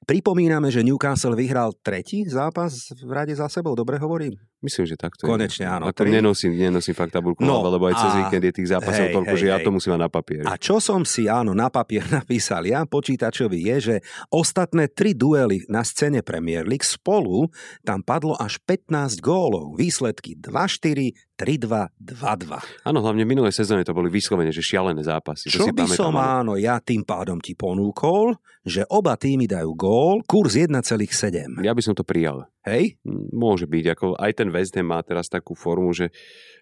Pripomíname, že Newcastle vyhral tretí zápas v rade za sebou, dobre hovorím? Myslím, že takto Konečne, je. áno, Ako tri. nenosím, nenosím fakt tabulku, No, lebo aj cez a- víkend je tých zápasov hej, toľko, hej, že ja hej. to musím mať na papieri. A čo som si áno na papier napísal ja počítačovi je, že ostatné tri duely na scéne Premier League spolu tam padlo až 15 gólov. Výsledky 2-4, 3-2, 2-2. Áno, hlavne v minulej sezóne to boli vyslovene, že šialené zápasy. Čo by som áno ja tým pádom ti ponúkol, že oba týmy dajú gól, kurz 1,7. Ja by som to prijal. Hej? Môže byť, ako aj ten West Ham má teraz takú formu, že,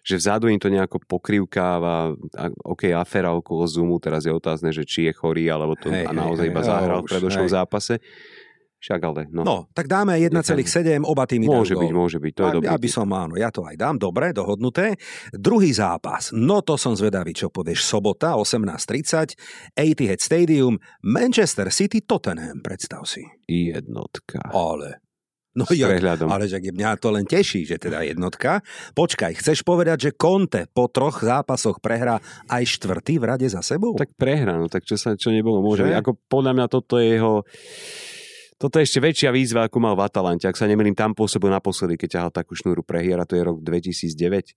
že vzadu im to nejako pokrivkáva, a, ok, aféra okolo Zoomu, teraz je otázne, že či je chorý, alebo to Hej, a naozaj hej, iba zahral v predošlom zápase. Však ale, no. No, tak dáme 1,7, oba týmy môže byť, gól. môže byť, to je ja, dobrý. ja by som, áno, ja to aj dám, dobre, dohodnuté. Druhý zápas, no to som zvedavý, čo povieš, sobota, 18.30, Etihad Stadium, Manchester City, Tottenham, predstav si. Jednotka. Ale, no S ja, prehľadom. ale že mňa to len teší, že teda jednotka. Počkaj, chceš povedať, že Conte po troch zápasoch prehrá aj štvrtý v rade za sebou? Tak prehra, no tak čo, sa, čo nebolo môže. Ako podľa mňa toto je jeho... Toto je ešte väčšia výzva, ako mal v Atalante. Ak sa nemýlim, tam pôsobil naposledy, keď ťahal takú šnúru prehier a to je rok 2009.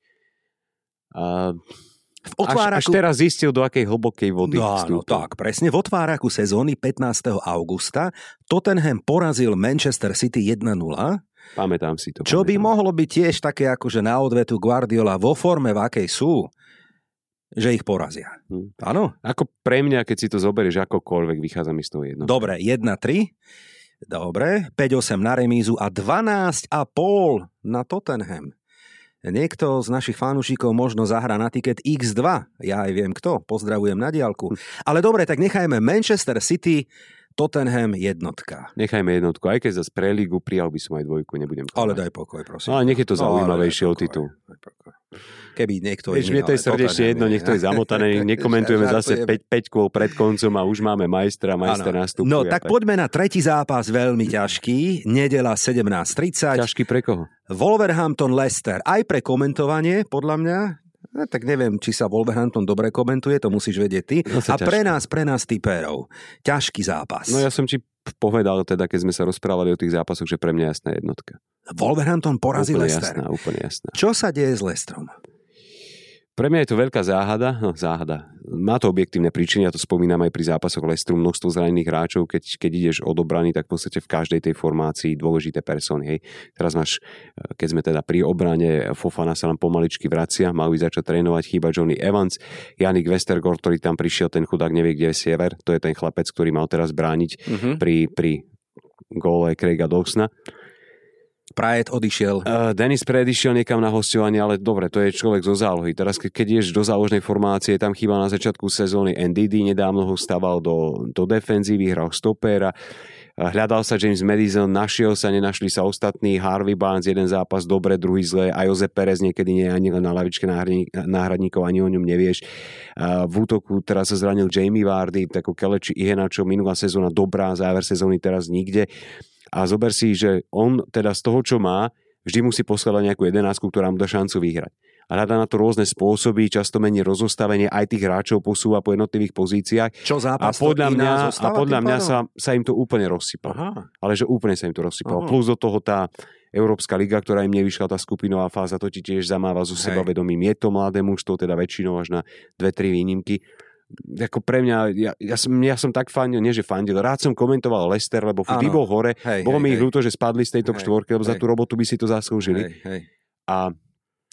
A V Až, až otváraku... teraz zistil, do akej hlbokej vody No áno, tak, presne. V otváraku sezóny 15. augusta Tottenham porazil Manchester City 1-0, Pamätám si to. čo by pamätám. mohlo byť tiež také akože na odvetu Guardiola vo forme, v akej sú, že ich porazia. Hm. Áno? Ako pre mňa, keď si to zoberieš akokoľvek, vychádza mi z toho jedno. Dobre, 1-3. Dobre, 5-8 na remízu a 12,5 na Tottenham. Niekto z našich fanúšikov možno zahrá na tiket X2. Ja aj viem kto. Pozdravujem na diálku. Ale dobre, tak nechajme Manchester City, Tottenham jednotka. Nechajme jednotku, aj keď zase pre lígu prijal by som aj dvojku, nebudem Ale klamať. daj pokoj, prosím. Ale nech je to ale zaujímavejšie o titul. Keby niekto Vieš, mne to je ale srdečne jedno, je- nech to je zamotané, nekomentujeme zase Žartujem. 5, 5 kôl pred koncom a už máme majstra, majster Áno. nastupuje. No a tak poďme na tretí zápas, veľmi ťažký. Nedela 17.30. Ťažký pre koho? Wolverhampton Leicester. Aj pre komentovanie, podľa mňa. No, tak neviem, či sa Wolverhampton dobre komentuje, to musíš vedieť ty. No, A pre ťažko. nás, pre nás typérov. Ťažký zápas. No ja som ti povedal, teda keď sme sa rozprávali o tých zápasoch, že pre mňa jasná jednotka. Wolverhampton porazí úplne jasná, úplne jasná. Čo sa deje s Leicesterom? Pre mňa je to veľká záhada, no záhada. Má to objektívne príčiny, ja to spomínam aj pri zápasoch Lestru, množstvo zranených hráčov, keď, keď ideš odobraný, tak v podstate v každej tej formácii dôležité persony. Hej. Teraz máš, eh, keď sme teda pri obrane, Fofana sa nám pomaličky vracia, mal by začať trénovať, chýba Johnny Evans, Janik Westergaard, ktorý tam prišiel, ten chudák nevie, kde je Siever, to je ten chlapec, ktorý mal teraz brániť Uh-huh. pri, pri góle Craiga Dawsona. Prajet odišiel. Uh, Denis predišiel niekam na hostovanie, ale dobre, to je človek zo zálohy. Teraz, ke- keď ješ do záložnej formácie, tam chýba na začiatku sezóny NDD, nedávno ho staval do, do defenzívy, hral stopéra. Uh, Hľadal sa James Madison, našiel sa, nenašli sa ostatní. Harvey Barnes, jeden zápas dobre, druhý zle. A Jose Perez niekedy nie ani na lavičke náhradník- náhradníkov, ani o ňom nevieš. Uh, V útoku teraz sa zranil Jamie Vardy, takú Keleči Ihenačo, minulá sezóna dobrá, záver sezóny teraz nikde. A zober si, že on teda z toho, čo má, vždy musí poskladať nejakú jedenáctku, ktorá mu dá šancu vyhrať. A hľadá na to rôzne spôsoby, často mení rozostavenie, aj tých hráčov posúva po jednotlivých pozíciách. Čo A zápas? podľa to iná mňa, a podľa mňa sa, sa im to úplne rozsypalo. Aha. Ale že úplne sa im to rozsypalo. Aha. Plus do toho tá Európska liga, ktorá im nevyšla, tá skupinová fáza, to ti tiež zamáva zo Hej. seba vedomím. Je to mladé mužstvo, teda väčšinou až na dve, tri výnimky. Ako pre mňa, ja, ja, som, ja som tak fandil, nie že fandil, rád som komentoval Lester, lebo vždy bol hore, Hej, bolo hej, mi ich ľúto, že spadli z tej top Hej, 4, lebo za hej. tú robotu by si to zaslúžili. Hej, hej. A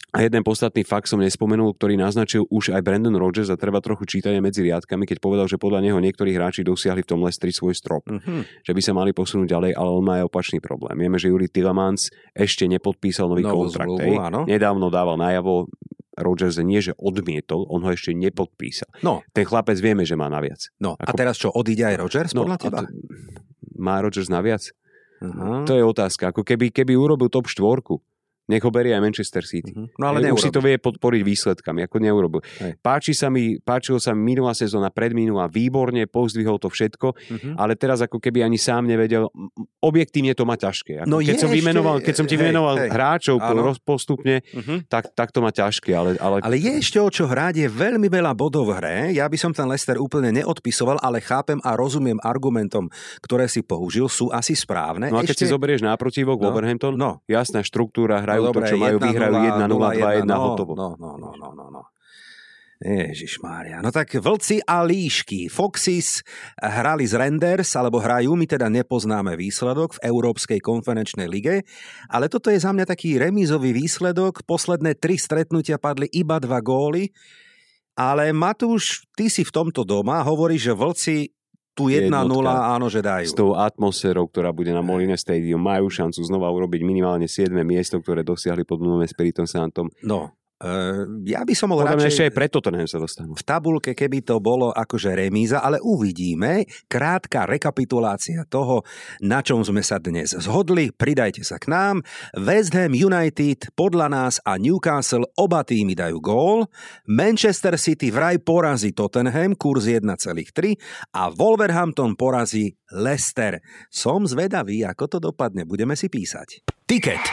a jeden podstatný fakt som nespomenul, ktorý naznačil už aj Brandon Rodgers a treba trochu čítať aj medzi riadkami, keď povedal, že podľa neho niektorí hráči dosiahli v tom Lestri svoj strop, Mhm. že by sa mali posunúť ďalej, ale on má aj opačný problém. Vieme, že Juri Tillemans ešte nepodpísal nový Novú kontrakt. zmluvu, áno. Nedávno dával najavo, Rodgers nie, že odmietol, on ho ešte nepodpísal. No, Ten chlapec vieme, že má naviac. no. A Ako- teraz čo, odíde aj Rogers No, podľa a teba? to, má Rodgers naviac? Aha. To je otázka. Ako keby, keby urobil top štvorku, nech ho berie aj Manchester City. Mhm. No ale už si to vie podporiť výsledkami, ako neurobil. Hej. Páči sa mi, páčilo sa mi minulá sezóna, predminulá, výborne, pozdvihol to všetko, Mhm. ale teraz ako keby ani sám nevedel, objektívne to má ťažké. Ako No keď, je som vymenoval, keď som ti hej, vymenoval hej. hráčov Áno. postupne, Mhm. tak, tak to má ťažké, ale, ale, Ale je ešte o čo hrať, je veľmi veľa bodov v hre. Ja by som ten Lester úplne neodpisoval, ale chápem a rozumiem argumentom, ktoré si použil, sú asi správne. no a keď si zoberieš náprotivok No, Wolverhampton, No, jasná štruktúra, hrajú no, to, čo majú, vyhrajú 1-0, 2-1, no, hotovo. No, no, no, no, no, no. Ježiš Mária. No tak vlci a líšky. Foxys hrali z Renders, alebo hrajú, my teda nepoznáme výsledok v Európskej konferenčnej lige, ale toto je za mňa taký remízový výsledok. Posledné tri stretnutia padli iba dva góly, ale Matúš, ty si v tomto doma, hovoríš, že vlci tu 1-0, Jednotka. áno, že dajú. s tou atmosférou, ktorá bude na Moline Stadium, majú šancu znova urobiť minimálne 7. miesto, ktoré dosiahli pod Nunom Espiritom Santom. No, ja by som bol Podľa radšej... ešte aj preto Tottenham sa dostanú. v tabulke, keby to bolo akože remíza, ale uvidíme. Krátka rekapitulácia toho, na čom sme sa dnes zhodli. Pridajte sa k nám. West Ham United podľa nás a Newcastle oba týmy dajú gól. Manchester City vraj porazí Tottenham, kurz 1,3 a Wolverhampton porazí Leicester. Som zvedavý, ako to dopadne. Budeme si písať. Tiket.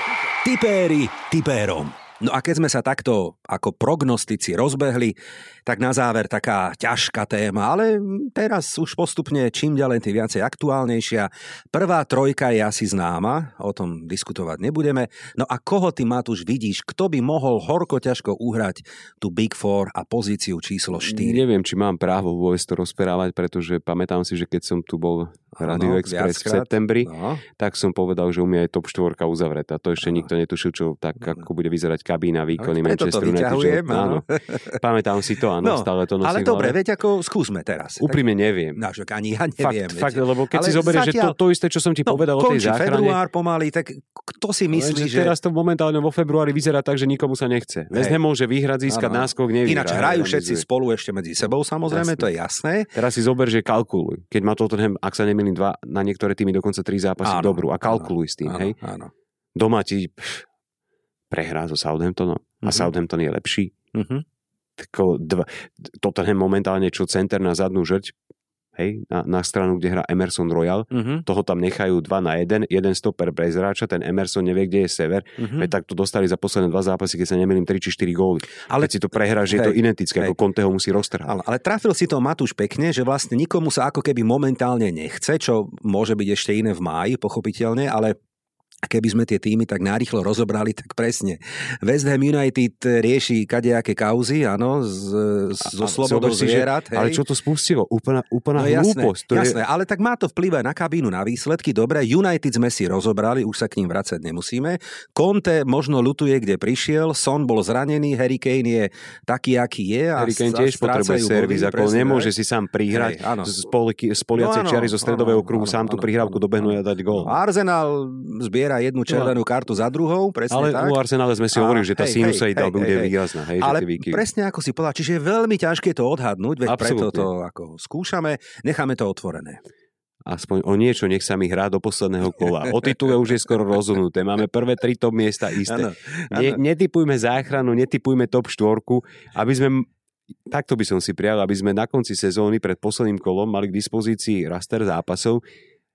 Tipéri tipérom. No a keď sme sa takto ako prognostici rozbehli, tak na záver taká ťažká téma, ale teraz už postupne čím ďalej tým viacej aktuálnejšia. Prvá trojka je asi známa, o tom diskutovať nebudeme. No a koho ty, Matúš, vidíš, kto by mohol horko ťažko uhrať tú Big Four a pozíciu číslo 4? Neviem, či mám právo vôbec to rozprávať, pretože pamätám si, že keď som tu bol Radio Express viackrát. v septembri, no. tak som povedal, že u mňa je top 4 uzavretá. To ešte no. nikto netušil, čo tak, no. ako bude vyzerať kabína výkony Manchester United. Že, áno. Pamätám si to, áno, no, stále to nosím. Ale dobre, veď ako skúsme teraz. Úprimne neviem. No, že ani ja neviem. Fakt, fakt lebo keď ale si zoberieš, že to, to isté, čo som ti no, povedal o tej záchrane. február pomaly, tak kto si myslí, že... Teraz to momentálne vo februári vyzerá tak, že nikomu sa nechce. West Ham môže vyhrať, získať náskok, nevyhrá. Ináč hrajú všetci spolu ešte medzi sebou, samozrejme, to je jasné. Teraz si zober, že kalkuluj. Keď má Tottenham, ak sa nemýlim, dva na niektoré týmy dokonca tri zápasy áno, dobrú a kalkuluj áno, s tým, áno, hej? Áno. Doma ti prehrá so Southamptonom mm-hmm. a mhm. Southampton je lepší. Mm-hmm. Tako dva, Tottenham momentálne čo center na zadnú žrť, hej, na, na stranu, kde hrá Emerson Royal, uh-huh. toho tam nechajú 2 na 1, jeden stoper bez hráča, ten Emerson nevie, kde je sever, uh-huh. tak to dostali za posledné dva zápasy, keď sa nemýlim 3 či 4 góly. Ale keď si to prehráš, je to identické, hej. ako Conteho musí roztrhať. Ale, ale trafil si to Matúš pekne, že vlastne nikomu sa ako keby momentálne nechce, čo môže byť ešte iné v máji, pochopiteľne, ale a keby sme tie týmy tak narýchlo rozobrali, tak presne. West Ham United rieši kadejaké kauzy, áno, z, zo slobodou zvierat. Hej. Ale čo to spustilo? Úplná, úplná no, hlúposť. To jasné, je... ale tak má to vplyv aj na kabínu, na výsledky. Dobre, United sme si rozobrali, už sa k ním vracať nemusíme. Conte možno lutuje, kde prišiel, Son bol zranený, Harry Kane je taký, aký je. A Harry Kane tiež potrebuje servis, ako presne, nemôže si sám prihrať hej, z, z poliacej no, čiary zo stredového kruhu, sám tú prihrávku dobehnúť a dať gól. Arsenal zbiera zbiera jednu červenú kartu za druhou, presne ale tak. u Arsenále sme si hovorili, že tá sinusoida bude výrazná. Hej, ale že presne ako si povedal, čiže je veľmi ťažké to odhadnúť, veď Absolutne. preto to ako skúšame, necháme to otvorené aspoň o niečo, nech sa mi hrá do posledného kola. O titule už je skoro rozhodnuté. Máme prvé tri top miesta isté. Ano, ano. Ne, netypujme záchranu, netypujme top štvorku, aby sme takto by som si prijal, aby sme na konci sezóny pred posledným kolom mali k dispozícii raster zápasov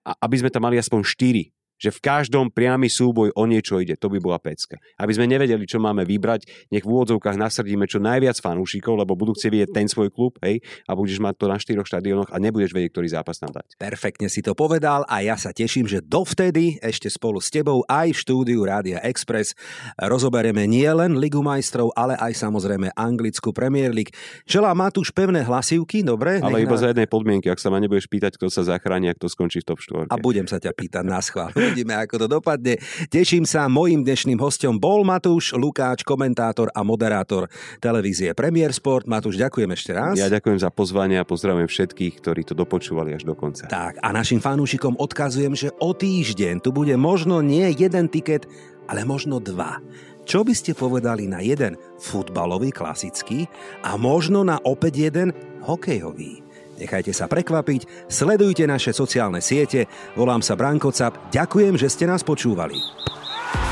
a aby sme tam mali aspoň 4 že v každom priamy súboj o niečo ide. To by bola pecka. Aby sme nevedeli, čo máme vybrať, nech v úvodzovkách nasrdíme čo najviac fanúšikov, lebo budú chcieť vidieť ten svoj klub, hej, a budeš mať to na štyroch štadionoch a nebudeš vedieť, ktorý zápas tam dať. Perfektne si to povedal a ja sa teším, že dovtedy ešte spolu s tebou aj v štúdiu Rádia Express rozoberieme nie len Ligu majstrov, ale aj samozrejme anglickú Premier League. Želám Matúš pevné hlasivky, dobre? Ale iba na... za jednej podmienky, ak sa ma nebudeš pýtať, kto sa zachráni, ak to skončí v top 4. A budem sa ťa pýtať na schvál. Uvidíme, ako to dopadne. Teším sa, mojim dnešným hostom bol Matúš Lukáč, komentátor a moderátor televízie Premier Sport. Matúš, ďakujem ešte raz. Ja ďakujem za pozvanie a pozdravujem všetkých, ktorí to dopočúvali až do konca. Tak a našim fanúšikom odkazujem, že o týždeň tu bude možno nie jeden tiket, ale možno dva. Čo by ste povedali na jeden futbalový klasický a možno na opäť jeden hokejový? Nechajte sa prekvapiť, sledujte naše sociálne siete, volám sa Branko Cap, ďakujem, že ste nás počúvali.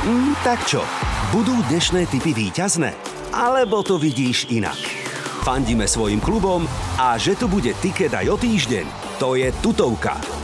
Mm, tak čo, budú dnešné typy výťazné? Alebo to vidíš inak? Fandíme svojim klubom a že tu bude tiket aj o týždeň, to je tutovka.